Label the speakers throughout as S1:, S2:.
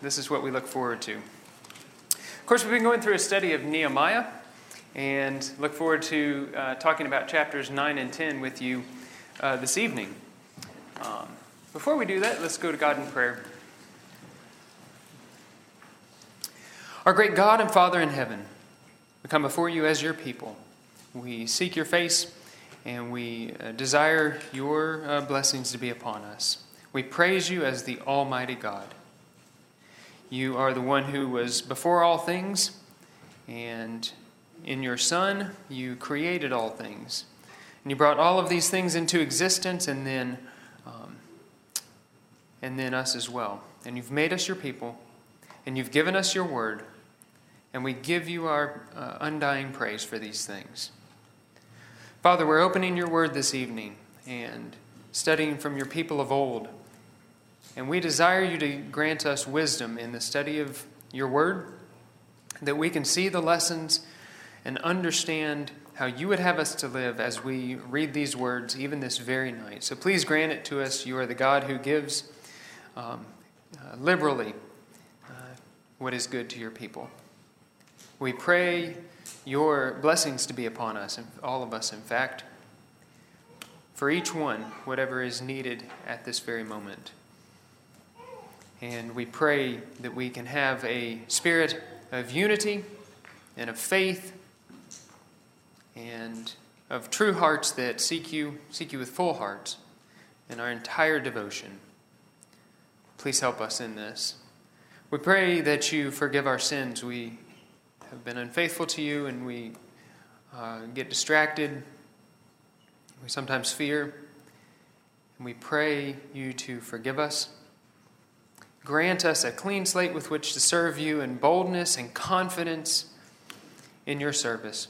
S1: This is what we look forward to. Of course, we've been going through a study of Nehemiah and look forward to uh, talking about chapters 9 and 10 with you uh, this evening. Um, before we do that, let's go to God in prayer. Our great God and Father in heaven, we come before you as your people. We seek your face and we uh, desire your uh, blessings to be upon us. We praise you as the Almighty God. You are the one who was before all things, and in your Son, you created all things. And you brought all of these things into existence, and then, um, and then us as well. And you've made us your people, and you've given us your word, and we give you our uh, undying praise for these things. Father, we're opening your word this evening and studying from your people of old. And we desire you to grant us wisdom in the study of your word, that we can see the lessons and understand how you would have us to live as we read these words, even this very night. So please grant it to us. You are the God who gives um, uh, liberally uh, what is good to your people. We pray your blessings to be upon us, all of us, in fact, for each one, whatever is needed at this very moment. And we pray that we can have a spirit of unity and of faith and of true hearts that seek you, seek you with full hearts in our entire devotion. Please help us in this. We pray that you forgive our sins. We have been unfaithful to you and we uh, get distracted. We sometimes fear. And we pray you to forgive us Grant us a clean slate with which to serve you in boldness and confidence in your service.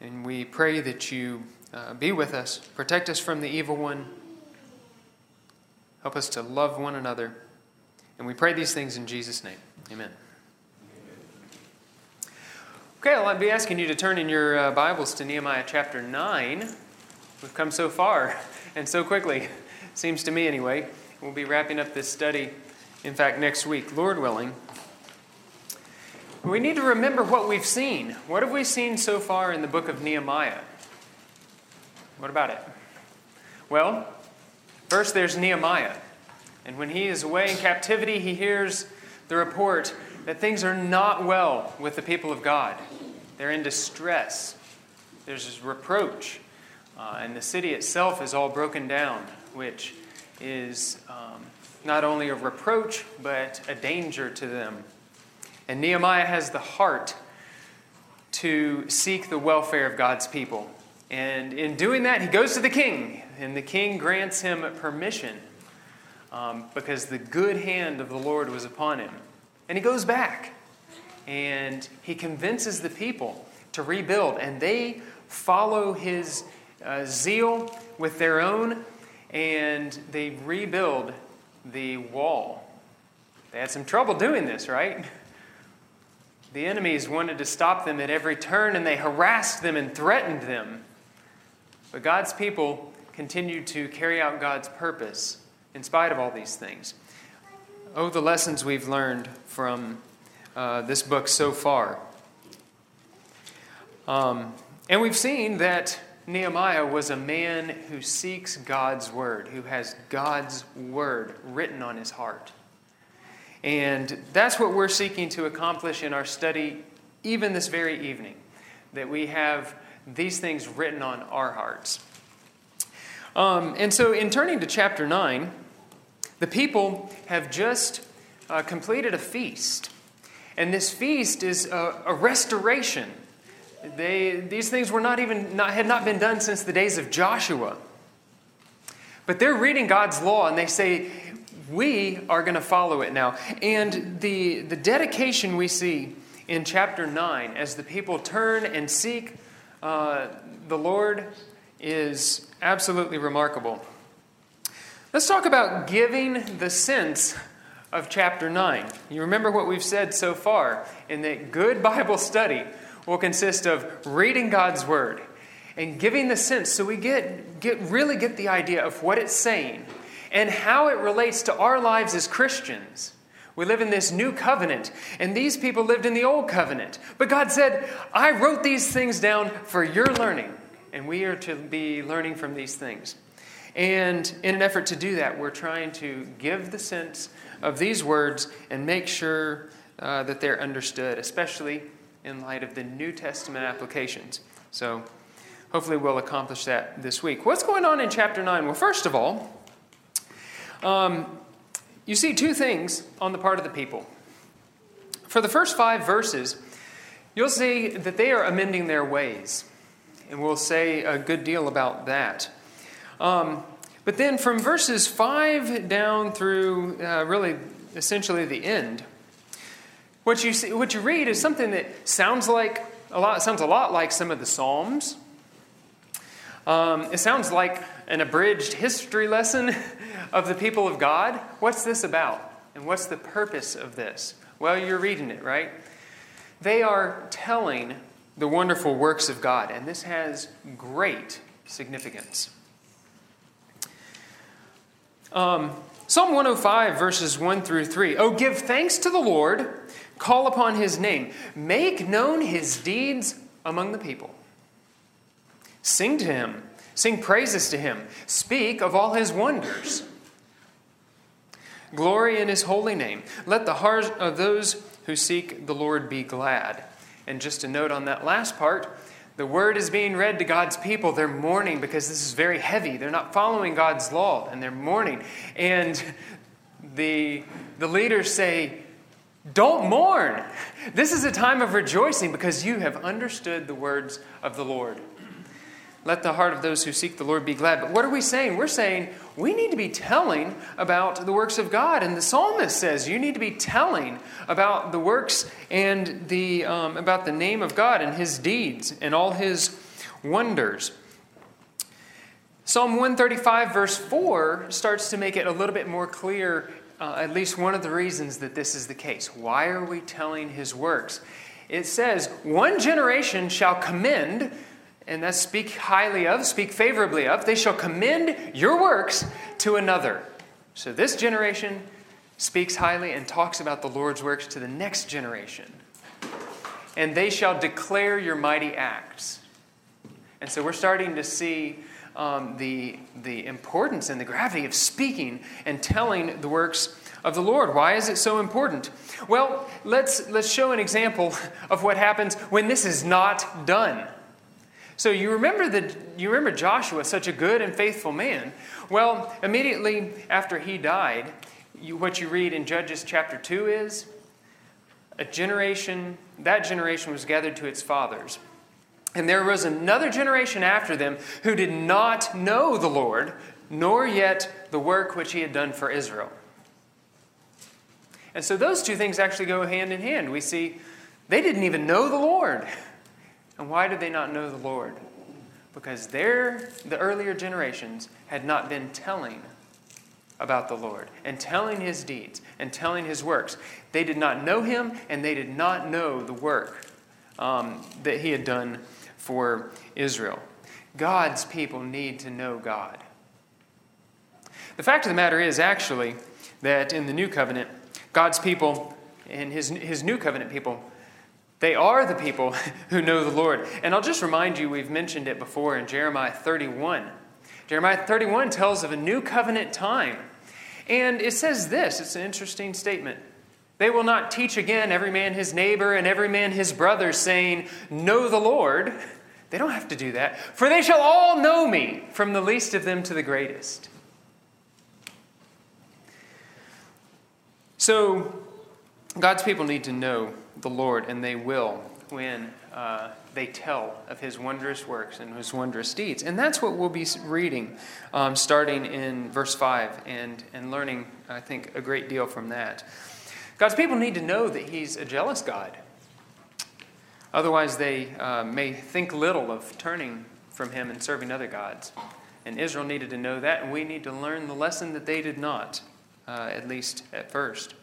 S1: And we pray that you uh, be with us, protect us from the evil one, help us to love one another. And we pray these things in Jesus' name. Amen. Okay, well, I'll be asking you to turn in your uh, Bibles to Nehemiah chapter 9. We've come so far and so quickly, seems to me anyway. We'll be wrapping up this study, in fact, next week, Lord willing. We need to remember what we've seen. What have we seen so far in the book of Nehemiah? What about it? Well, first there's Nehemiah. And when he is away in captivity, he hears the report that things are not well with the people of God. They're in distress. There's reproach. Uh, and the city itself is all broken down, which is um, not only a reproach, but a danger to them. And Nehemiah has the heart to seek the welfare of God's people. And in doing that, he goes to the king, and the king grants him permission um, because the good hand of the Lord was upon him. And he goes back and he convinces the people to rebuild, and they follow his uh, zeal with their own and they rebuild the wall. They had some trouble doing this, right? The enemies wanted to stop them at every turn, and they harassed them and threatened them. But God's people continued to carry out God's purpose in spite of all these things. Oh, the lessons we've learned from uh, this book so far. Um, and we've seen that Nehemiah was a man who seeks God's word, who has God's word written on his heart. And that's what we're seeking to accomplish in our study, even this very evening, that we have these things written on our hearts. Um, and so, in turning to chapter 9, the people have just uh, completed a feast. And this feast is a, a restoration they, these things were not even, not, had not been done since the days of Joshua. But they're reading God's law and they say, we are going to follow it now. And the, the dedication we see in chapter 9 as the people turn and seek uh, the Lord is absolutely remarkable. Let's talk about giving the sense of chapter 9. You remember what we've said so far in that good Bible study will consist of reading God's word and giving the sense so we get, get really get the idea of what it's saying and how it relates to our lives as Christians. We live in this new covenant, and these people lived in the old covenant. But God said, I wrote these things down for your learning, and we are to be learning from these things. And in an effort to do that, we're trying to give the sense of these words and make sure uh, that they're understood, especially in light of the New Testament applications. So hopefully we'll accomplish that this week. What's going on in chapter 9? Well, first of all, um, you see two things on the part of the people. For the first five verses, you'll see that they are amending their ways. And we'll say a good deal about that. Um, but then from verses 5 down through uh, really essentially the end, what you, see, what you read is something that sounds like a lot, sounds a lot like some of the Psalms. Um, it sounds like an abridged history lesson of the people of God. What's this about? And what's the purpose of this? Well, you're reading it, right? They are telling the wonderful works of God, and this has great significance. Um, Psalm 105, verses 1 through 3. Oh, give thanks to the Lord, call upon his name, make known his deeds among the people. Sing to him, sing praises to him, speak of all his wonders. Glory in his holy name. Let the hearts of those who seek the Lord be glad. And just a note on that last part the word is being read to God's people. They're mourning because this is very heavy. They're not following God's law and they're mourning. And the, the leaders say, Don't mourn. This is a time of rejoicing because you have understood the words of the Lord. Let the heart of those who seek the Lord be glad. But what are we saying? We're saying we need to be telling about the works of God. And the psalmist says you need to be telling about the works and the, um, about the name of God and his deeds and all his wonders. Psalm 135, verse 4, starts to make it a little bit more clear, uh, at least one of the reasons that this is the case. Why are we telling his works? It says, One generation shall commend and that speak highly of, speak favorably of, they shall commend your works to another. So this generation speaks highly and talks about the Lord's works to the next generation. And they shall declare your mighty acts. And so we're starting to see um, the, the importance and the gravity of speaking and telling the works of the Lord. Why is it so important? Well, let's, let's show an example of what happens when this is not done. So you remember that you remember Joshua, such a good and faithful man. Well, immediately after he died, you, what you read in Judges chapter 2 is a generation, that generation was gathered to its fathers. And there was another generation after them who did not know the Lord, nor yet the work which he had done for Israel. And so those two things actually go hand in hand. We see they didn't even know the Lord. And why did they not know the Lord? Because their, the earlier generations had not been telling about the Lord and telling his deeds and telling his works. They did not know him and they did not know the work um, that he had done for Israel. God's people need to know God. The fact of the matter is, actually, that in the new covenant, God's people and his, his new covenant people they are the people who know the Lord. And I'll just remind you, we've mentioned it before in Jeremiah 31. Jeremiah 31 tells of a new covenant time. And it says this it's an interesting statement. They will not teach again every man his neighbor and every man his brother, saying, Know the Lord. They don't have to do that. For they shall all know me, from the least of them to the greatest. So, God's people need to know the Lord, and they will when uh, they tell of his wondrous works and his wondrous deeds. And that's what we'll be reading um, starting in verse 5 and, and learning, I think, a great deal from that. God's people need to know that he's a jealous God. Otherwise, they uh, may think little of turning from him and serving other gods. And Israel needed to know that, and we need to learn the lesson that they did not, uh, at least at first.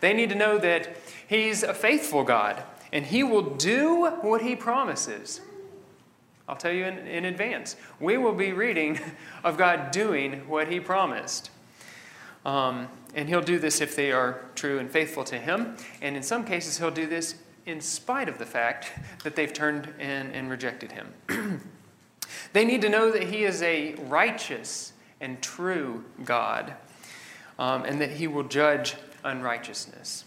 S1: They need to know that He's a faithful God and He will do what He promises. I'll tell you in, in advance. We will be reading of God doing what He promised. Um, and he'll do this if they are true and faithful to him. And in some cases, he'll do this in spite of the fact that they've turned and, and rejected him. they need to know that he is a righteous and true God, um, and that he will judge unrighteousness.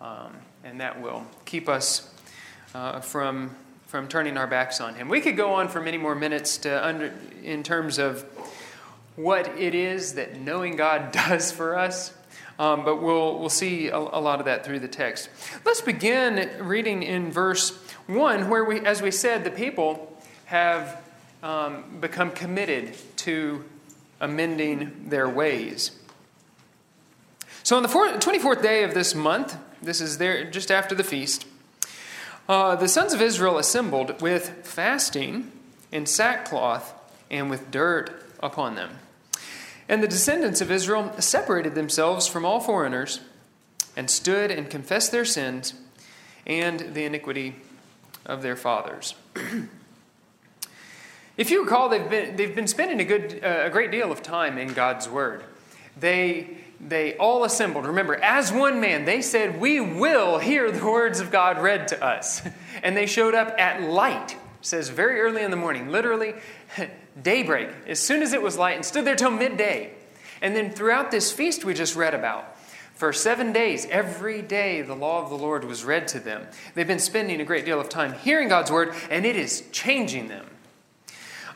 S1: Um, and that will keep us uh, from, from turning our backs on him. We could go on for many more minutes to under, in terms of what it is that knowing God does for us. Um, but we'll, we'll see a, a, lot of that through the text. Let's begin reading in verse 1, where we, as we said, the people have um, become committed to amending their ways. So on the 24th day of this month, this is there just after the feast, uh, the sons of Israel assembled with fasting and sackcloth and with dirt upon them. And the descendants of Israel separated themselves from all foreigners and stood and confessed their sins and the iniquity of their fathers. if you recall, they've been, they've been spending a, good, uh, a great deal of time in God's Word. They, they all assembled. Remember, as one man, they said, We will hear the words of God read to us. And they showed up at light, says very early in the morning, literally daybreak, as soon as it was light, and stood there till midday. And then throughout this feast we just read about, for seven days, every day, the law of the Lord was read to them. They've been spending a great deal of time hearing God's word, and it is changing them.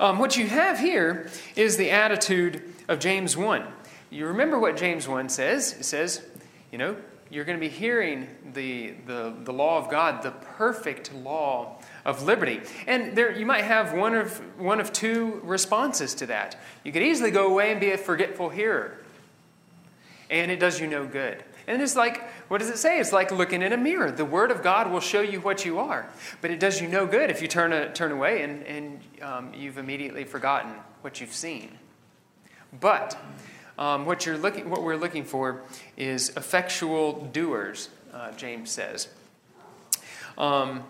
S1: Um, what you have here is the attitude of James 1. You remember what James 1 says? It says, you know, you're going to be hearing the, the, the law of God, the perfect law of liberty. And there, you might have one of, one of two responses to that. You could easily go away and be a forgetful hearer, and it does you no good. And it's like, what does it say? It's like looking in a mirror. The Word of God will show you what you are, but it does you no good if you turn, a, turn away and, and um, you've immediately forgotten what you've seen. But um, what, you're looking, what we're looking for is effectual doers, uh, James says. Um,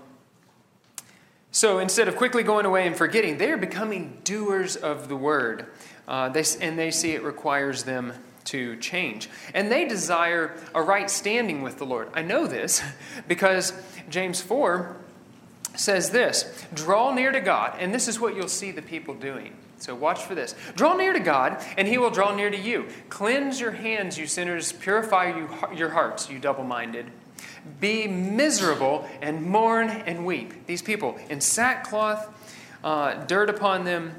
S1: so instead of quickly going away and forgetting, they are becoming doers of the word. Uh, they, and they see it requires them to change. And they desire a right standing with the Lord. I know this because James 4 says this Draw near to God, and this is what you'll see the people doing. So watch for this. Draw near to God, and he will draw near to you. Cleanse your hands, you sinners. Purify you, your hearts, you double minded. Be miserable and mourn and weep. These people in sackcloth, uh, dirt upon them,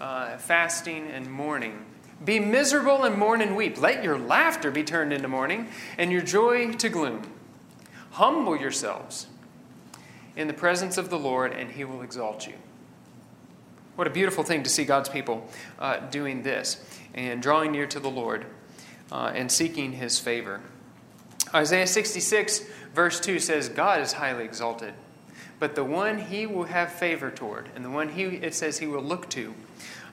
S1: uh, fasting and mourning. Be miserable and mourn and weep. Let your laughter be turned into mourning and your joy to gloom. Humble yourselves in the presence of the Lord, and he will exalt you. What a beautiful thing to see God's people uh, doing this and drawing near to the Lord uh, and seeking his favor. Isaiah 66 Verse 2 says, God is highly exalted, but the one he will have favor toward, and the one he, it says he will look to,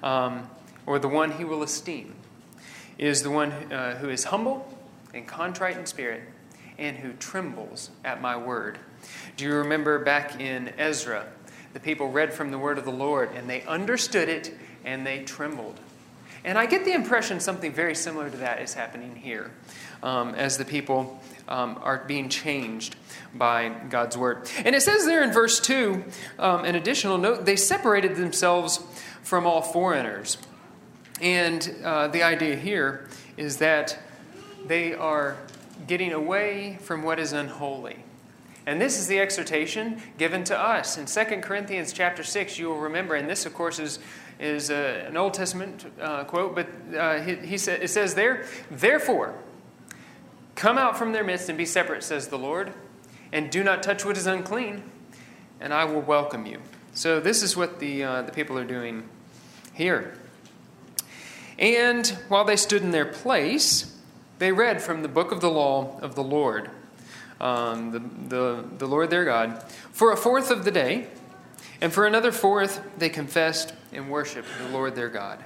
S1: um, or the one he will esteem, is the one uh, who is humble and contrite in spirit, and who trembles at my word. Do you remember back in Ezra? The people read from the word of the Lord, and they understood it, and they trembled. And I get the impression something very similar to that is happening here um, as the people um, are being changed by God's word. And it says there in verse 2, um, an additional note, they separated themselves from all foreigners. And uh, the idea here is that they are getting away from what is unholy. And this is the exhortation given to us. In 2 Corinthians chapter 6, you will remember, and this, of course, is, is uh, an Old Testament uh, quote, but uh, he, he sa- it says there, Therefore, Come out from their midst and be separate, says the Lord, and do not touch what is unclean, and I will welcome you. So, this is what the, uh, the people are doing here. And while they stood in their place, they read from the book of the law of the Lord, um, the, the, the Lord their God, for a fourth of the day, and for another fourth they confessed and worshiped the Lord their God.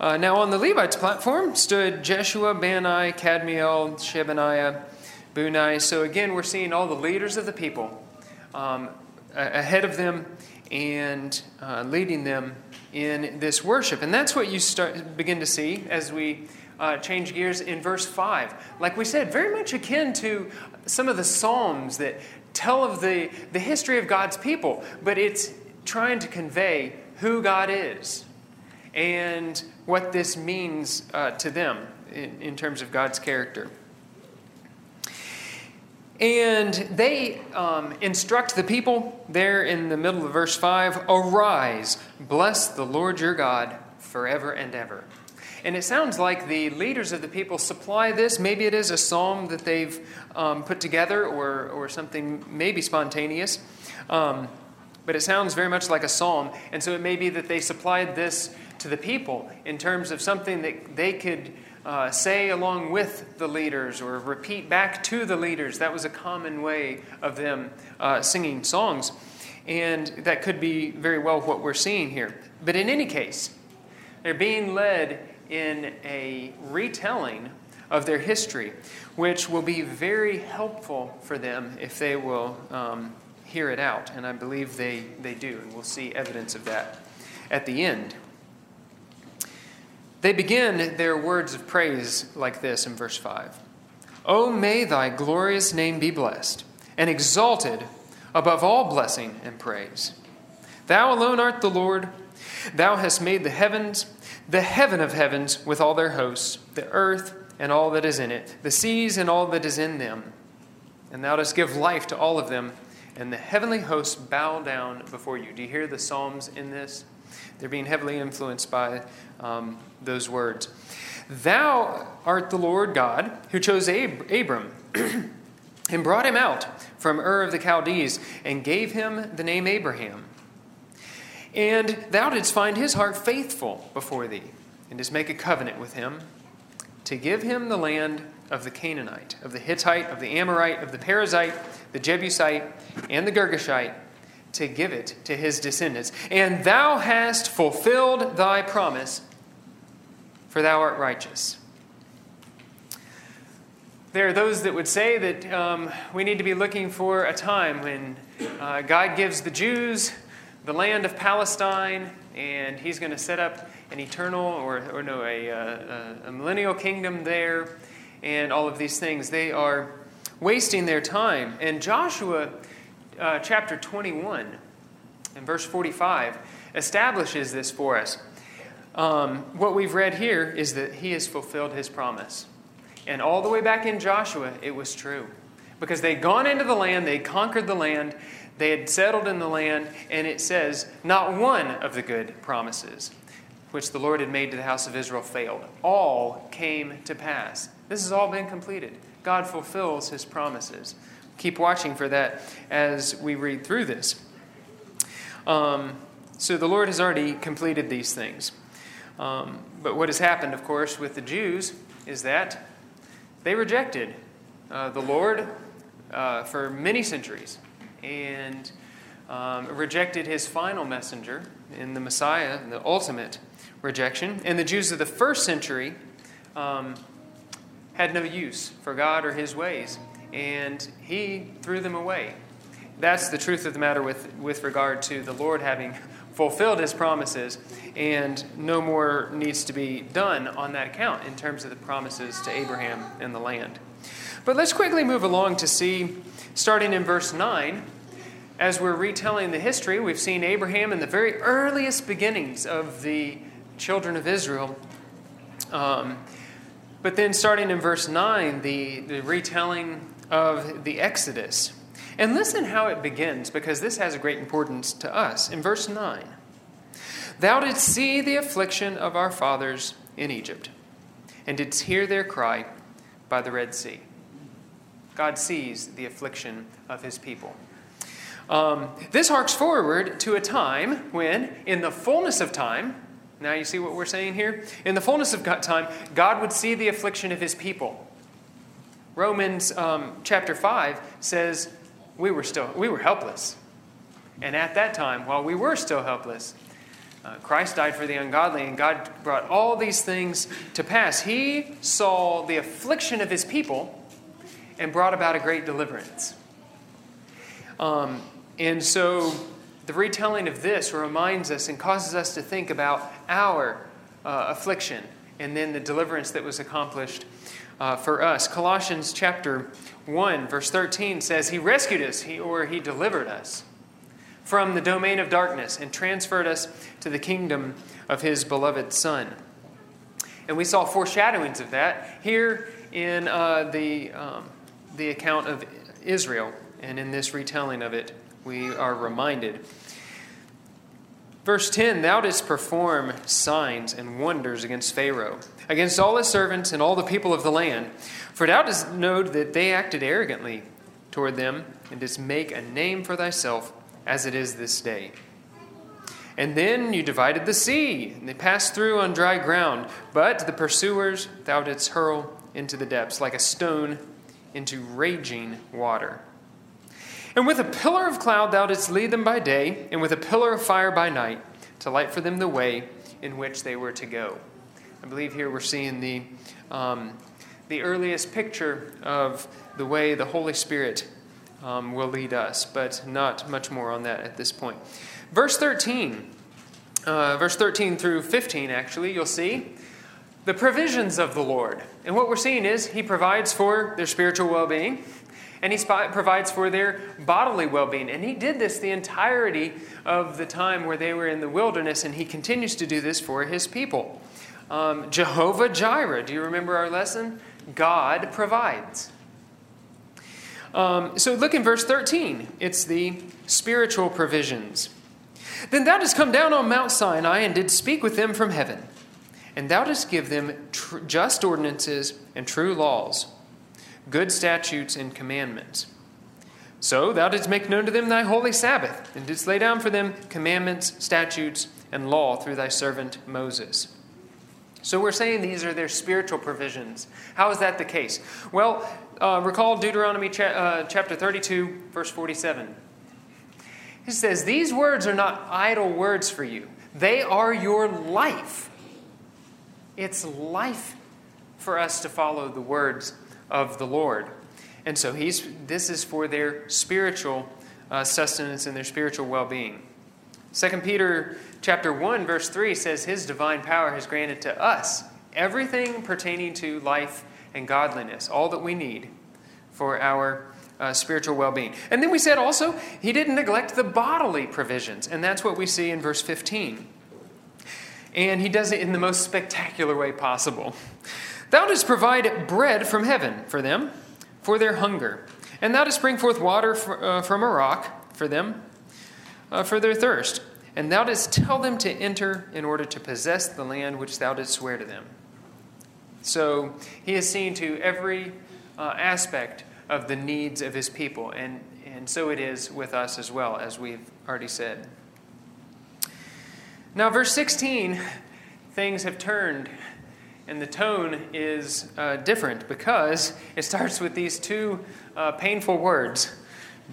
S1: Uh, now, on the Levites' platform stood Jeshua, Bani, Kadmiel, Shebaniah, Bunai. So, again, we're seeing all the leaders of the people um, ahead of them and uh, leading them in this worship. And that's what you start begin to see as we uh, change gears in verse 5. Like we said, very much akin to some of the Psalms that tell of the, the history of God's people, but it's trying to convey who God is and what this means uh, to them in, in terms of God's character. And they um, instruct the people there in the middle of verse 5 Arise, bless the Lord your God forever and ever. And it sounds like the leaders of the people supply this. Maybe it is a psalm that they've um, put together or, or something maybe spontaneous. Um, but it sounds very much like a psalm. And so it may be that they supplied this to the people in terms of something that they could uh, say along with the leaders or repeat back to the leaders. That was a common way of them uh, singing songs. And that could be very well what we're seeing here. But in any case, they're being led in a retelling of their history, which will be very helpful for them if they will um, hear it out. And I believe they, they do, and we'll see evidence of that at the end. They begin their words of praise like this in verse 5 Oh, may thy glorious name be blessed and exalted above all blessing and praise. Thou alone art the Lord. Thou hast made the heavens, the heaven of heavens with all their hosts, the earth and all that is in it, the seas and all that is in them. And thou dost give life to all of them, and the heavenly hosts bow down before you. Do you hear the Psalms in this? They're being heavily influenced by um, those words. Thou art the Lord God who chose Ab- Abram and brought him out from Ur of the Chaldees and gave him the name Abraham. And thou didst find his heart faithful before thee, and didst make a covenant with him to give him the land of the Canaanite, of the Hittite, of the Amorite, of the Perizzite, the Jebusite, and the Girgashite to give it to his descendants. And thou hast fulfilled thy promise, for thou art righteous. There are those that would say that um, we need to be looking for a time when uh, God gives the Jews the land of Palestine, and He's going to set up an eternal, or, or no, a, a, a millennial kingdom there, and all of these things. They are wasting their time. And Joshua uh, chapter 21 and verse 45 establishes this for us. Um, what we've read here is that he has fulfilled his promise. And all the way back in Joshua, it was true. Because they'd gone into the land, they'd conquered the land, they had settled in the land, and it says, not one of the good promises which the Lord had made to the house of Israel failed. All came to pass. This has all been completed. God fulfills his promises. Keep watching for that as we read through this. Um, so the Lord has already completed these things. Um, but what has happened, of course, with the Jews is that they rejected uh, the Lord uh, for many centuries and um, rejected his final messenger in the Messiah, the ultimate rejection. And the Jews of the first century um, had no use for God or his ways, and he threw them away. That's the truth of the matter with, with regard to the Lord having fulfilled his promises, and no more needs to be done on that account in terms of the promises to Abraham and the land. But let's quickly move along to see, starting in verse 9, as we're retelling the history, we've seen Abraham in the very earliest beginnings of the children of Israel. Um, but then, starting in verse 9, the, the retelling of the Exodus. And listen how it begins, because this has a great importance to us. In verse 9, Thou didst see the affliction of our fathers in Egypt, and didst hear their cry by the Red Sea. God sees the affliction of his people. Um, this harks forward to a time when, in the fullness of time, now you see what we're saying here? In the fullness of time, God would see the affliction of his people. Romans um, chapter 5 says, we were still we were helpless. And at that time, while we were still helpless, uh, Christ died for the ungodly, and God brought all these things to pass. He saw the affliction of his people and brought about a great deliverance. Um, and so the retelling of this reminds us and causes us to think about our uh, affliction and then the deliverance that was accomplished uh, for us. Colossians chapter 1, verse 13 says, He rescued us, he, or He delivered us from the domain of darkness and transferred us to the kingdom of His beloved Son. And we saw foreshadowings of that here in uh, the, um, the account of Israel. And in this retelling of it, we are reminded. Verse 10 Thou didst perform signs and wonders against Pharaoh, against all his servants and all the people of the land. For thou didst know that they acted arrogantly toward them, and didst make a name for thyself, as it is this day. And then you divided the sea, and they passed through on dry ground. But the pursuers thou didst hurl into the depths, like a stone into raging water. And with a pillar of cloud thou didst lead them by day, and with a pillar of fire by night, to light for them the way in which they were to go. I believe here we're seeing the, um, the earliest picture of the way the Holy Spirit um, will lead us, but not much more on that at this point. Verse 13, uh, verse 13 through 15, actually, you'll see the provisions of the Lord. And what we're seeing is He provides for their spiritual well being, and He provides for their bodily well being. And He did this the entirety of the time where they were in the wilderness, and He continues to do this for His people. Um, Jehovah Jireh, do you remember our lesson? God provides. Um, so look in verse 13. It's the spiritual provisions. Then thou didst come down on Mount Sinai and did speak with them from heaven. And thou didst give them tr- just ordinances and true laws, good statutes and commandments. So thou didst make known to them thy holy Sabbath, and didst lay down for them commandments, statutes, and law through thy servant Moses. So we're saying these are their spiritual provisions. How is that the case? Well, uh, recall Deuteronomy cha- uh, chapter 32, verse 47. He says, These words are not idle words for you, they are your life. It's life for us to follow the words of the Lord. And so he's, this is for their spiritual uh, sustenance and their spiritual well being. 2 Peter chapter 1 verse 3 says his divine power has granted to us everything pertaining to life and godliness, all that we need for our uh, spiritual well being. And then we said also, he didn't neglect the bodily provisions, and that's what we see in verse 15. And he does it in the most spectacular way possible. Thou dost provide bread from heaven for them, for their hunger, and thou dost bring forth water for, uh, from a rock for them, uh, for their thirst. And thou didst tell them to enter in order to possess the land which thou didst swear to them. So he has seen to every uh, aspect of the needs of his people. And, and so it is with us as well, as we've already said. Now, verse 16, things have turned, and the tone is uh, different because it starts with these two uh, painful words.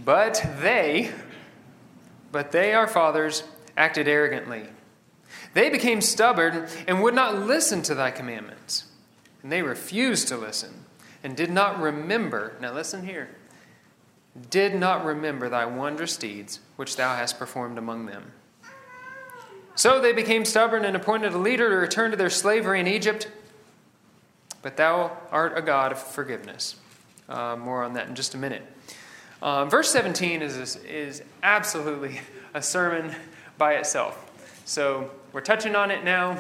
S1: But they, but they, our fathers, acted arrogantly. They became stubborn and would not listen to thy commandments. And they refused to listen and did not remember, now listen here, did not remember thy wondrous deeds which thou hast performed among them. So they became stubborn and appointed a leader to return to their slavery in Egypt. But thou art a God of forgiveness. Uh, more on that in just a minute. Um, verse 17 is, is absolutely a sermon by itself. So we're touching on it now,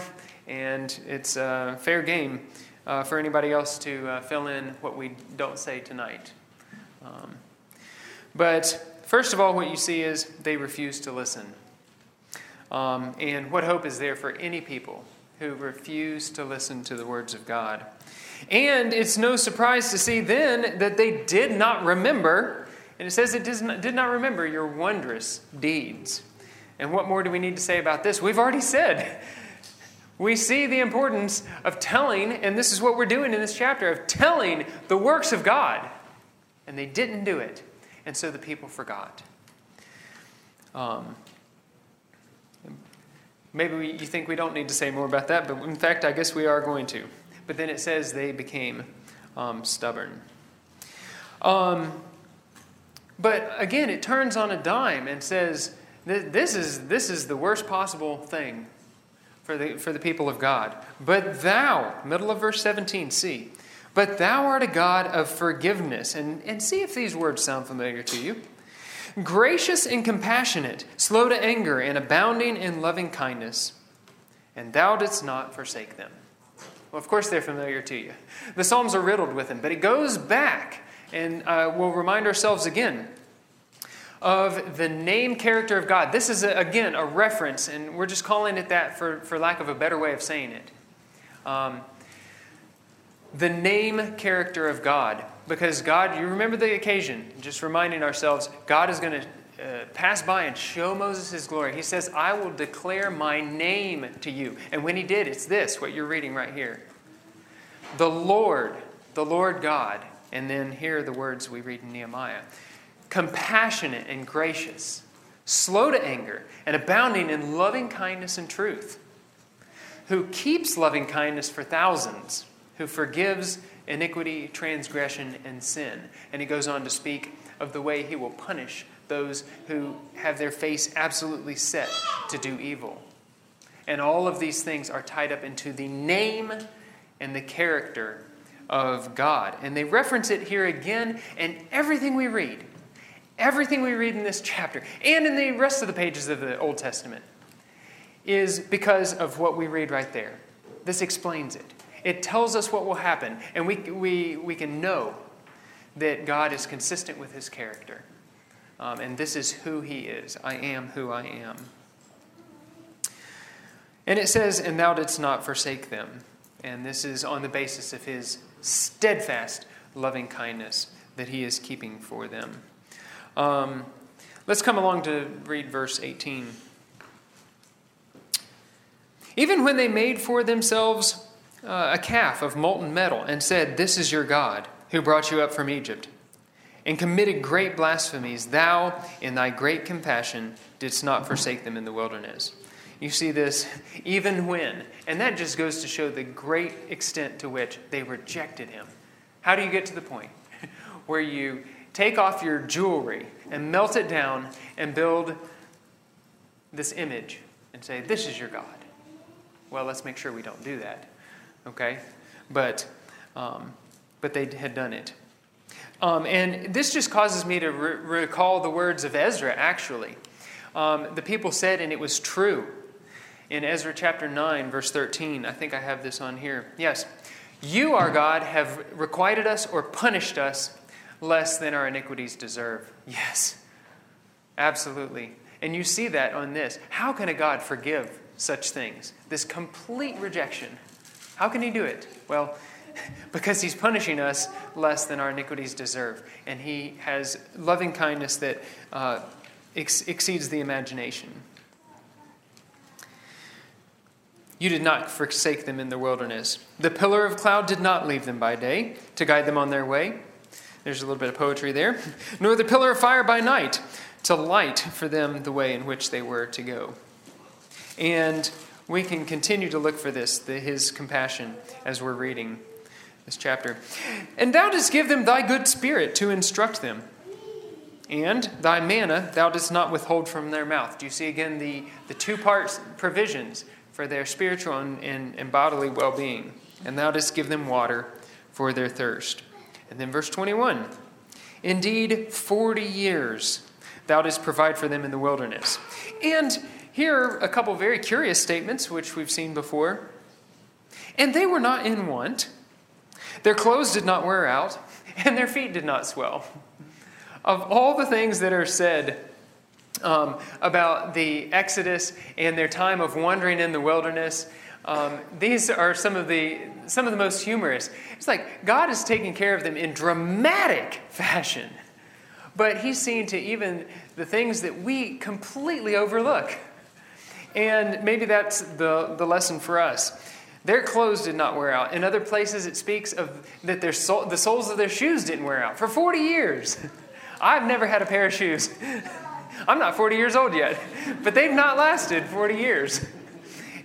S1: and it's a fair game uh, for anybody else to uh, fill in what we don't say tonight. Um, but first of all, what you see is they refuse to listen. Um, and what hope is there for any people who refuse to listen to the words of God? And it's no surprise to see then that they did not remember, and it says it did not remember your wondrous deeds. And what more do we need to say about this? We've already said we see the importance of telling, and this is what we're doing in this chapter, of telling the works of God. And they didn't do it. And so the people forgot. Um, maybe we, you think we don't need to say more about that, but in fact, I guess we are going to. But then it says they became um, stubborn. Um, but again, it turns on a dime and says, this is, this is the worst possible thing for the, for the people of God. But thou, middle of verse 17, see, but thou art a God of forgiveness. And, and see if these words sound familiar to you. Gracious and compassionate, slow to anger, and abounding in loving kindness. And thou didst not forsake them. Well, of course, they're familiar to you. The Psalms are riddled with them, but it goes back, and uh, we'll remind ourselves again of the name character of God. This is, a, again, a reference, and we're just calling it that for, for lack of a better way of saying it. Um, the name character of God. Because God, you remember the occasion, just reminding ourselves, God is going to uh, pass by and show Moses his glory. He says, I will declare my name to you. And when he did, it's this, what you're reading right here. The Lord, the Lord God. And then here are the words we read in Nehemiah compassionate and gracious, slow to anger, and abounding in loving kindness and truth, who keeps loving kindness for thousands, who forgives iniquity, transgression, and sin. And he goes on to speak of the way he will punish those who have their face absolutely set to do evil. And all of these things are tied up into the name and the character of God. And they reference it here again in everything we read. Everything we read in this chapter and in the rest of the pages of the Old Testament is because of what we read right there. This explains it. It tells us what will happen, and we, we, we can know that God is consistent with his character. Um, and this is who he is. I am who I am. And it says, And thou didst not forsake them. And this is on the basis of his steadfast loving kindness that he is keeping for them. Um, let's come along to read verse 18. Even when they made for themselves uh, a calf of molten metal and said, This is your God, who brought you up from Egypt, and committed great blasphemies, thou, in thy great compassion, didst not forsake them in the wilderness. You see this even when, and that just goes to show the great extent to which they rejected him. How do you get to the point where you take off your jewelry and melt it down and build this image and say, This is your God. Well, let's make sure we don't do that. Okay? But, um, but they had done it. Um, and this just causes me to re- recall the words of Ezra, actually. Um, the people said, and it was true. In Ezra chapter 9, verse 13, I think I have this on here. Yes. You, our God, have requited us or punished us less than our iniquities deserve. Yes, absolutely. And you see that on this. How can a God forgive such things? This complete rejection. How can He do it? Well, because He's punishing us less than our iniquities deserve. And He has loving kindness that uh, ex- exceeds the imagination. You did not forsake them in the wilderness. The pillar of cloud did not leave them by day to guide them on their way there's a little bit of poetry there. Nor the pillar of fire by night to light for them the way in which they were to go. And we can continue to look for this, the, his compassion, as we're reading this chapter. And thou didst give them thy good spirit to instruct them. And thy manna thou didst not withhold from their mouth. Do you see again the, the two parts provisions for their spiritual and, and, and bodily well being? And thou didst give them water for their thirst. And then verse 21 Indeed, 40 years thou didst provide for them in the wilderness. And here are a couple very curious statements, which we've seen before. And they were not in want, their clothes did not wear out, and their feet did not swell. Of all the things that are said um, about the Exodus and their time of wandering in the wilderness, um, these are some of the some of the most humorous. It's like God is taking care of them in dramatic fashion, but He's seen to even the things that we completely overlook. And maybe that's the, the lesson for us. Their clothes did not wear out. In other places, it speaks of that their the soles of their shoes didn't wear out for 40 years. I've never had a pair of shoes. I'm not 40 years old yet, but they've not lasted 40 years.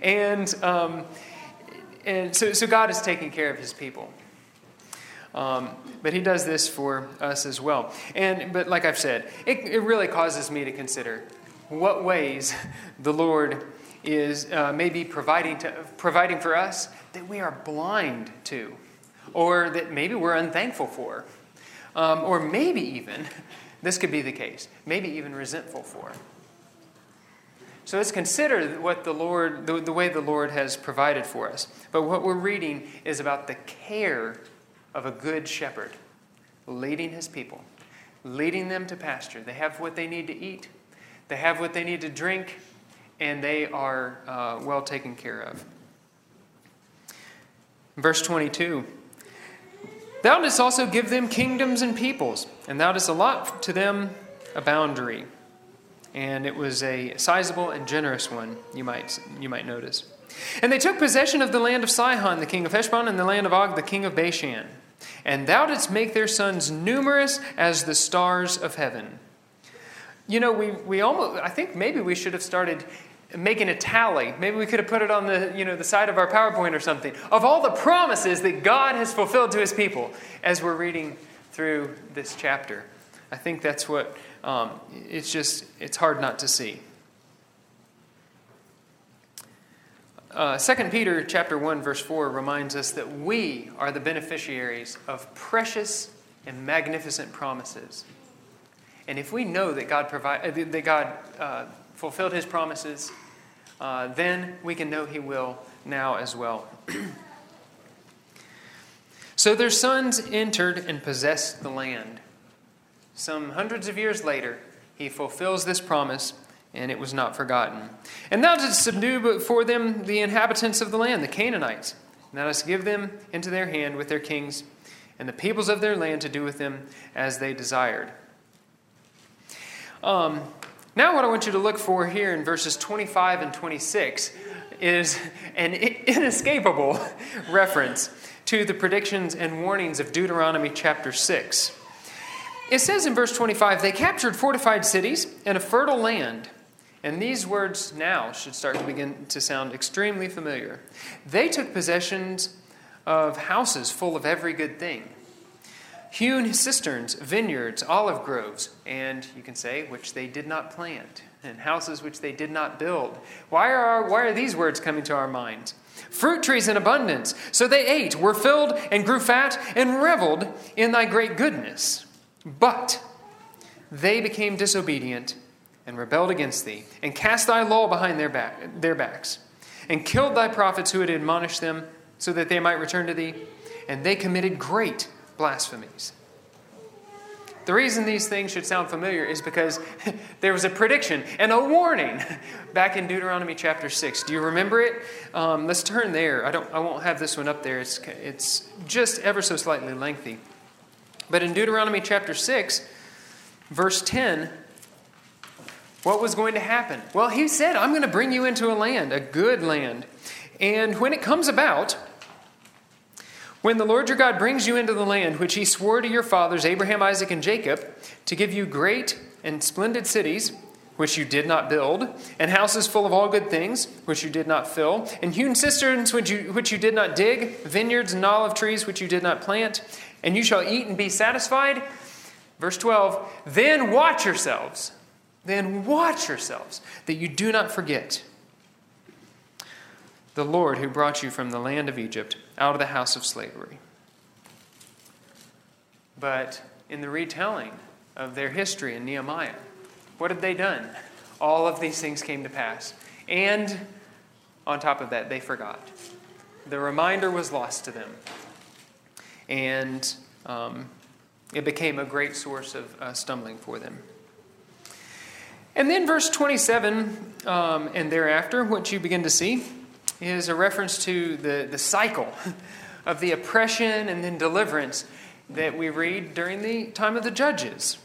S1: And, um, and so, so God is taking care of his people. Um, but he does this for us as well. And, but like I've said, it, it really causes me to consider what ways the Lord is uh, maybe providing, to, providing for us that we are blind to, or that maybe we're unthankful for, um, or maybe even, this could be the case, maybe even resentful for. So let's consider what the Lord, the, the way the Lord has provided for us. But what we're reading is about the care of a good shepherd leading his people, leading them to pasture. They have what they need to eat, they have what they need to drink, and they are uh, well taken care of. Verse 22 Thou didst also give them kingdoms and peoples, and thou didst allot to them a boundary and it was a sizable and generous one, you might, you might notice. And they took possession of the land of Sihon, the king of Heshbon, and the land of Og, the king of Bashan. And thou didst make their sons numerous as the stars of heaven. You know, we, we almost, I think maybe we should have started making a tally. Maybe we could have put it on the, you know, the side of our PowerPoint or something of all the promises that God has fulfilled to his people as we're reading through this chapter. I think that's what um, it's just, it's hard not to see. Uh, 2 Peter chapter 1 verse 4 reminds us that we are the beneficiaries of precious and magnificent promises. And if we know that God provide, that God uh, fulfilled His promises, uh, then we can know He will now as well. so their sons entered and possessed the land. Some hundreds of years later, he fulfills this promise, and it was not forgotten. And thou didst subdue before them the inhabitants of the land, the Canaanites. Thou didst give them into their hand with their kings, and the peoples of their land to do with them as they desired. Um, now, what I want you to look for here in verses 25 and 26 is an inescapable reference to the predictions and warnings of Deuteronomy chapter 6. It says in verse 25, they captured fortified cities and a fertile land. And these words now should start to begin to sound extremely familiar. They took possessions of houses full of every good thing hewn cisterns, vineyards, olive groves, and you can say, which they did not plant, and houses which they did not build. Why are, why are these words coming to our minds? Fruit trees in abundance. So they ate, were filled, and grew fat, and reveled in thy great goodness. But they became disobedient and rebelled against thee, and cast thy law behind their, back, their backs, and killed thy prophets who had admonished them, so that they might return to thee, and they committed great blasphemies. The reason these things should sound familiar is because there was a prediction and a warning back in Deuteronomy chapter 6. Do you remember it? Um, let's turn there. I, don't, I won't have this one up there, it's, it's just ever so slightly lengthy. But in Deuteronomy chapter 6, verse 10, what was going to happen? Well, he said, I'm going to bring you into a land, a good land. And when it comes about, when the Lord your God brings you into the land which he swore to your fathers, Abraham, Isaac, and Jacob, to give you great and splendid cities, which you did not build, and houses full of all good things, which you did not fill, and hewn cisterns which you, which you did not dig, vineyards and olive trees which you did not plant, and you shall eat and be satisfied. Verse 12, then watch yourselves, then watch yourselves, that you do not forget the Lord who brought you from the land of Egypt out of the house of slavery. But in the retelling of their history in Nehemiah, what had they done? All of these things came to pass. And on top of that, they forgot. The reminder was lost to them and um, it became a great source of uh, stumbling for them. And then, verse 27 um, and thereafter, what you begin to see is a reference to the, the cycle of the oppression and then deliverance that we read during the time of the judges.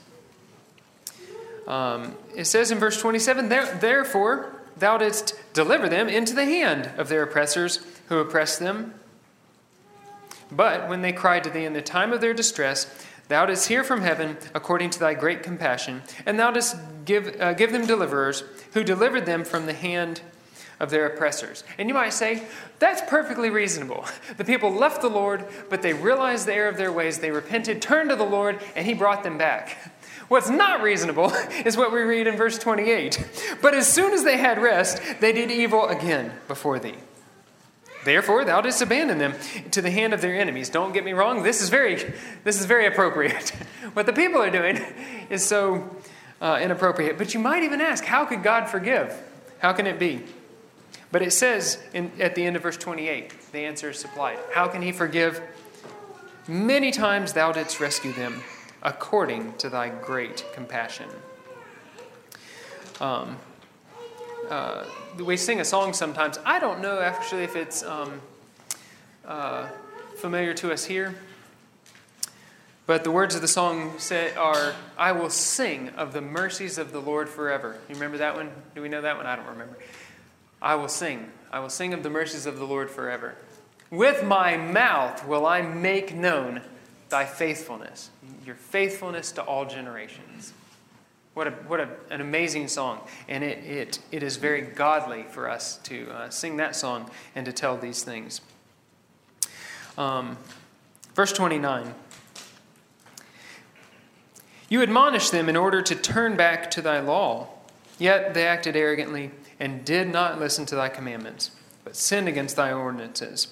S1: Um, it says in verse 27 Therefore, thou didst deliver them into the hand of their oppressors who oppressed them but when they cried to thee in the time of their distress, thou didst hear from heaven according to thy great compassion, and thou didst give, uh, give them deliverers who delivered them from the hand of their oppressors. And you might say, that's perfectly reasonable. The people left the Lord, but they realized the error of their ways. They repented, turned to the Lord, and he brought them back. What's not reasonable is what we read in verse 28. But as soon as they had rest, they did evil again before thee. Therefore, thou didst abandon them to the hand of their enemies. Don't get me wrong, this is very, this is very appropriate. what the people are doing is so uh, inappropriate. But you might even ask, how could God forgive? How can it be? But it says in, at the end of verse 28, the answer is supplied. How can he forgive? Many times thou didst rescue them according to thy great compassion. Um, uh, we sing a song sometimes. I don't know actually if it's um, uh, familiar to us here, but the words of the song say are, "I will sing of the mercies of the Lord forever." You remember that one? Do we know that one? I don't remember. I will sing. I will sing of the mercies of the Lord forever. With my mouth will I make known thy faithfulness, your faithfulness to all generations. What, a, what a, an amazing song. And it, it, it is very godly for us to uh, sing that song and to tell these things. Um, verse 29 You admonish them in order to turn back to thy law, yet they acted arrogantly and did not listen to thy commandments, but sinned against thy ordinances.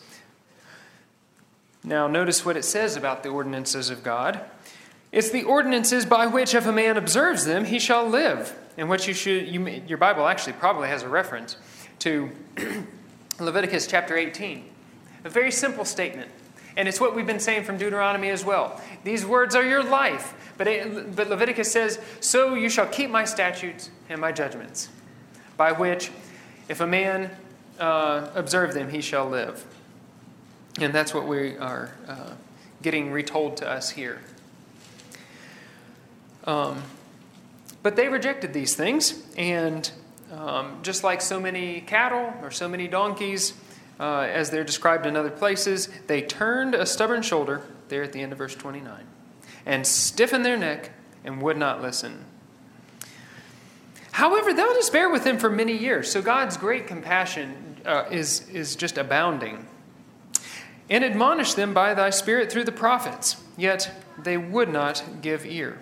S1: Now, notice what it says about the ordinances of God. It's the ordinances by which, if a man observes them, he shall live. And what you should, you, your Bible actually probably has a reference to Leviticus chapter 18. A very simple statement. And it's what we've been saying from Deuteronomy as well. These words are your life. But, it, but Leviticus says, So you shall keep my statutes and my judgments, by which, if a man uh, observe them, he shall live. And that's what we are uh, getting retold to us here. Um, but they rejected these things, and um, just like so many cattle or so many donkeys, uh, as they're described in other places, they turned a stubborn shoulder, there at the end of verse 29, and stiffened their neck and would not listen. However, thou didst bear with them for many years, so God's great compassion uh, is, is just abounding. And admonish them by thy Spirit through the prophets, yet they would not give ear.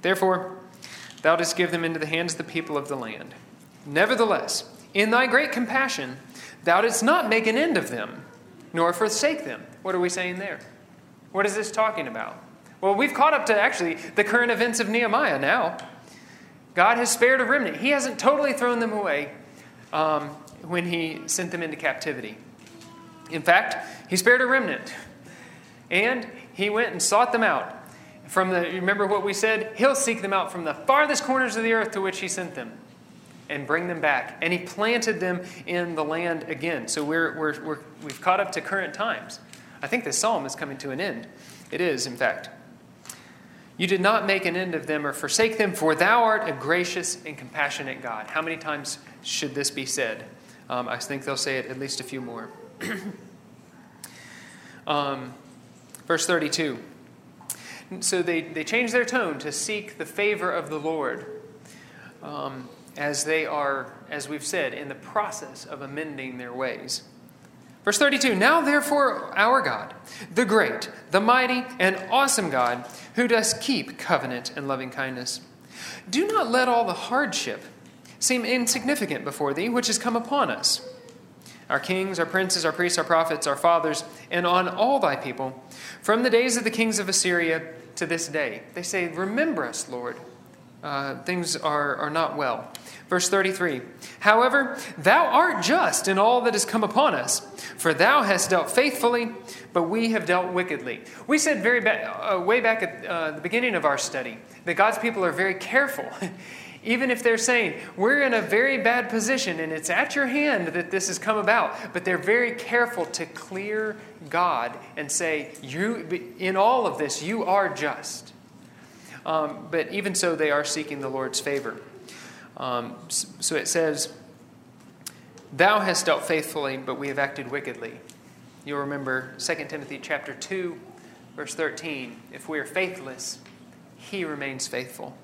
S1: Therefore, thou didst give them into the hands of the people of the land. Nevertheless, in thy great compassion, thou didst not make an end of them, nor forsake them. What are we saying there? What is this talking about? Well, we've caught up to actually the current events of Nehemiah now. God has spared a remnant. He hasn't totally thrown them away um, when he sent them into captivity. In fact, he spared a remnant. And he went and sought them out from the, remember what we said? He'll seek them out from the farthest corners of the earth to which he sent them and bring them back. And he planted them in the land again. So we're, we're, we're, we've caught up to current times. I think this psalm is coming to an end. It is, in fact. You did not make an end of them or forsake them, for thou art a gracious and compassionate God. How many times should this be said? Um, I think they'll say it at least a few more. um, verse 32. So they, they change their tone to seek the favor of the Lord um, as they are, as we've said, in the process of amending their ways. Verse 32 Now therefore, our God, the great, the mighty, and awesome God, who does keep covenant and loving kindness, do not let all the hardship seem insignificant before thee, which has come upon us. Our kings, our princes, our priests, our prophets, our fathers, and on all thy people, from the days of the kings of Assyria to this day. They say, Remember us, Lord. Uh, things are, are not well. Verse 33 However, thou art just in all that has come upon us, for thou hast dealt faithfully, but we have dealt wickedly. We said very ba- uh, way back at uh, the beginning of our study that God's people are very careful Even if they're saying, we're in a very bad position and it's at your hand that this has come about, but they're very careful to clear God and say, you, in all of this, you are just. Um, but even so, they are seeking the Lord's favor. Um, so it says, Thou hast dealt faithfully, but we have acted wickedly. You'll remember 2 Timothy chapter 2, verse 13. If we are faithless, he remains faithful.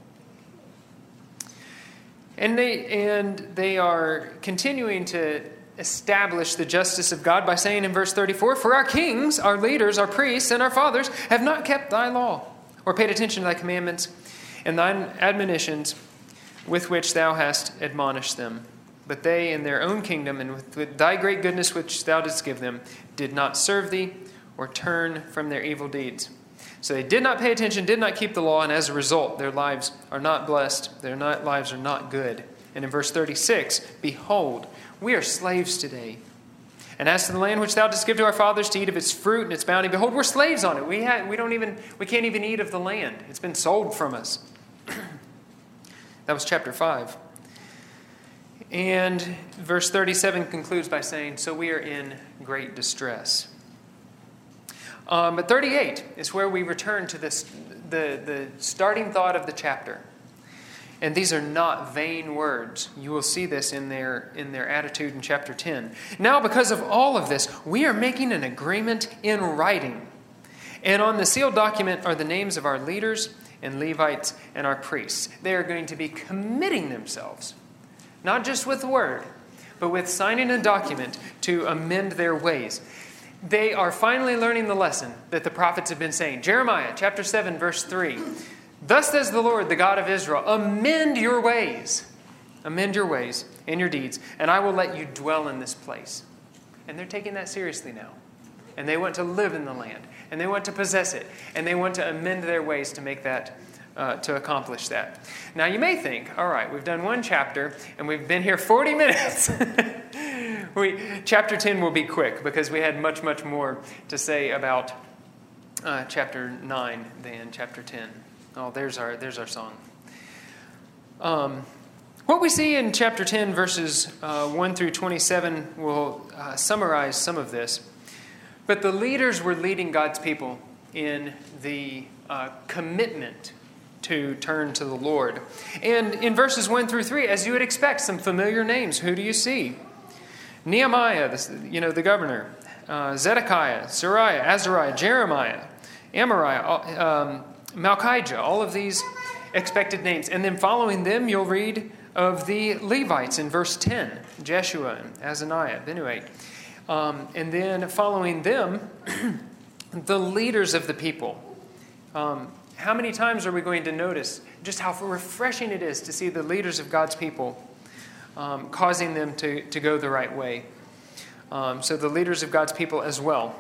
S1: And they, and they are continuing to establish the justice of God by saying in verse 34 For our kings, our leaders, our priests, and our fathers have not kept thy law or paid attention to thy commandments. and thine admonitions with which thou hast admonished them. But they, in their own kingdom, and with thy great goodness which thou didst give them, did not serve thee or turn from their evil deeds. So they did not pay attention, did not keep the law, and as a result, their lives are not blessed, their not, lives are not good. And in verse 36, behold, we are slaves today. And as to the land which thou didst give to our fathers to eat of its fruit and its bounty, behold, we're slaves on it. We, ha- we, don't even, we can't even eat of the land. It's been sold from us. that was chapter 5. And verse 37 concludes by saying, So we are in great distress. Um, but 38 is where we return to this, the, the starting thought of the chapter. And these are not vain words. You will see this in their, in their attitude in chapter 10. Now, because of all of this, we are making an agreement in writing. And on the sealed document are the names of our leaders and Levites and our priests. They are going to be committing themselves, not just with word, but with signing a document to amend their ways they are finally learning the lesson that the prophets have been saying. Jeremiah chapter 7, verse 3. Thus says the Lord, the God of Israel, amend your ways, amend your ways and your deeds, and I will let you dwell in this place. And they're taking that seriously now. And they want to live in the land, and they want to possess it, and they want to amend their ways to make that uh, to accomplish that. Now, you may think, all right, we've done one chapter and we've been here 40 minutes. we, chapter 10 will be quick because we had much, much more to say about uh, chapter 9 than chapter 10. Oh, there's our, there's our song. Um, what we see in chapter 10, verses uh, 1 through 27, will uh, summarize some of this. But the leaders were leading God's people in the uh, commitment to turn to the Lord. And in verses 1 through 3, as you would expect, some familiar names. Who do you see? Nehemiah, you know, the governor, uh, Zedekiah, Seraiah, Azariah, Jeremiah, Amariah, um, Malchijah, all of these expected names. And then following them, you'll read of the Levites in verse 10 Jeshua and Azaniah, Binuate. Um, and then following them, the leaders of the people. Um, how many times are we going to notice just how refreshing it is to see the leaders of God's people um, causing them to, to go the right way? Um, so, the leaders of God's people as well.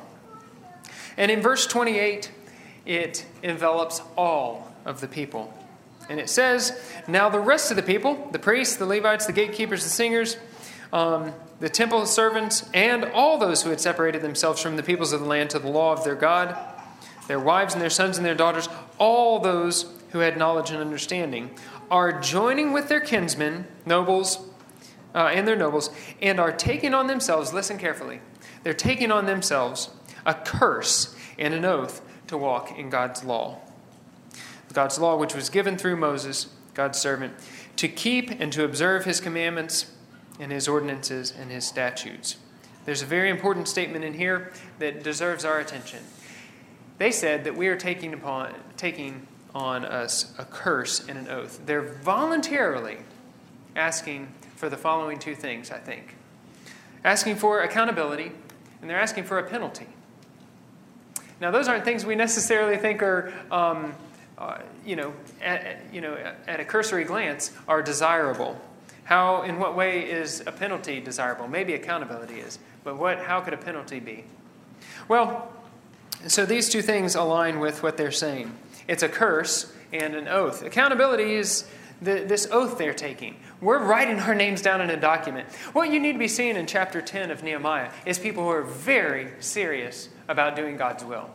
S1: And in verse 28, it envelops all of the people. And it says, Now the rest of the people, the priests, the Levites, the gatekeepers, the singers, um, the temple servants, and all those who had separated themselves from the peoples of the land to the law of their God, their wives and their sons and their daughters, all those who had knowledge and understanding, are joining with their kinsmen, nobles, uh, and their nobles, and are taking on themselves, listen carefully, they're taking on themselves a curse and an oath to walk in God's law. God's law, which was given through Moses, God's servant, to keep and to observe his commandments and his ordinances and his statutes. There's a very important statement in here that deserves our attention. They said that we are taking upon taking on us a curse and an oath. They're voluntarily asking for the following two things, I think. Asking for accountability, and they're asking for a penalty. Now, those aren't things we necessarily think are, um, uh, you, know, at, you know, at a cursory glance, are desirable. How, in what way is a penalty desirable? Maybe accountability is, but what, how could a penalty be? Well, so these two things align with what they're saying it's a curse and an oath. Accountability is the, this oath they're taking. We're writing our names down in a document. What you need to be seeing in chapter 10 of Nehemiah is people who are very serious about doing God's will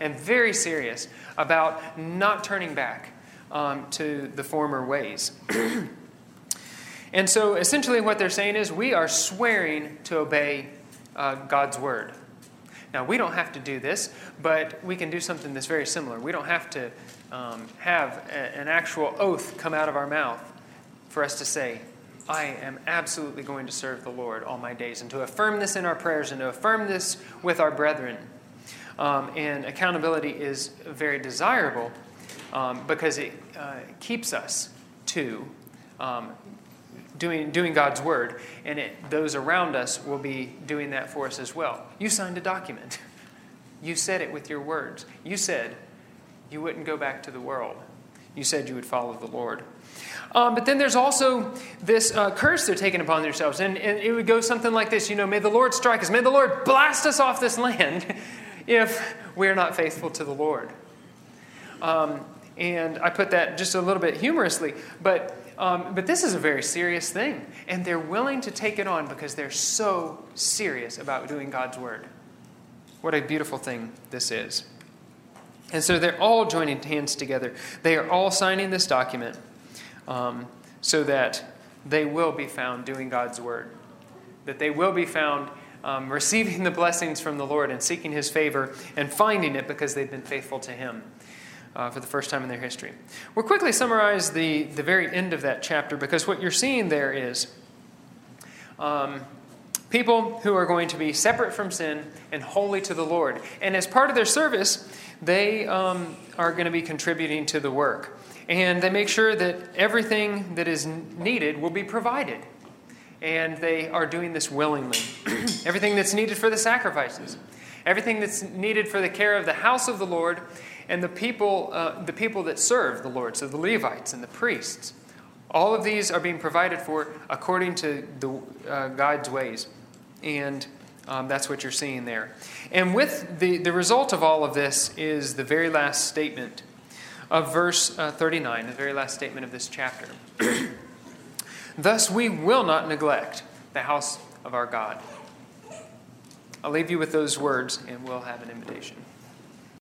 S1: and very serious about not turning back um, to the former ways. and so essentially, what they're saying is we are swearing to obey uh, God's word. Now, we don't have to do this, but we can do something that's very similar. We don't have to um, have a, an actual oath come out of our mouth for us to say, I am absolutely going to serve the Lord all my days, and to affirm this in our prayers and to affirm this with our brethren. Um, and accountability is very desirable um, because it uh, keeps us to um, doing, doing God's word, and it, those around us will be doing that for us as well. You signed a document. You said it with your words. You said you wouldn't go back to the world. You said you would follow the Lord. Um, but then there's also this uh, curse they're taking upon themselves. And, and it would go something like this You know, may the Lord strike us, may the Lord blast us off this land if we're not faithful to the Lord. Um, and I put that just a little bit humorously, but, um, but this is a very serious thing. And they're willing to take it on because they're so serious about doing God's word. What a beautiful thing this is. And so they're all joining hands together. They are all signing this document um, so that they will be found doing God's word, that they will be found um, receiving the blessings from the Lord and seeking his favor and finding it because they've been faithful to him. Uh, for the first time in their history. We'll quickly summarize the, the very end of that chapter because what you're seeing there is um, people who are going to be separate from sin and holy to the Lord. And as part of their service, they um, are going to be contributing to the work. And they make sure that everything that is needed will be provided. And they are doing this willingly. everything that's needed for the sacrifices, everything that's needed for the care of the house of the Lord, and the people, uh, the people that serve the Lord, so the Levites and the priests. All of these are being provided for according to the, uh, God's ways. And um, that's what you're seeing there. And with the, the result of all of this is the very last statement of verse uh, 39, the very last statement of this chapter. Thus we will not neglect the house of our God. I'll leave you with those words and we'll have an invitation.